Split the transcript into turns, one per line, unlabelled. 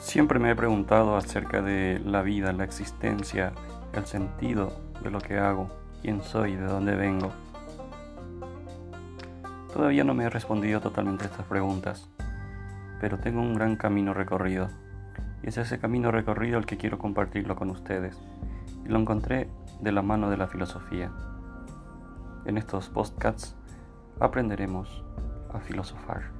Siempre me he preguntado acerca de la vida, la existencia, el sentido de lo que hago, quién soy, de dónde vengo. Todavía no me he respondido totalmente a estas preguntas, pero tengo un gran camino recorrido. Y es ese camino recorrido el que quiero compartirlo con ustedes. Y lo encontré de la mano de la filosofía. En estos podcasts aprenderemos a filosofar.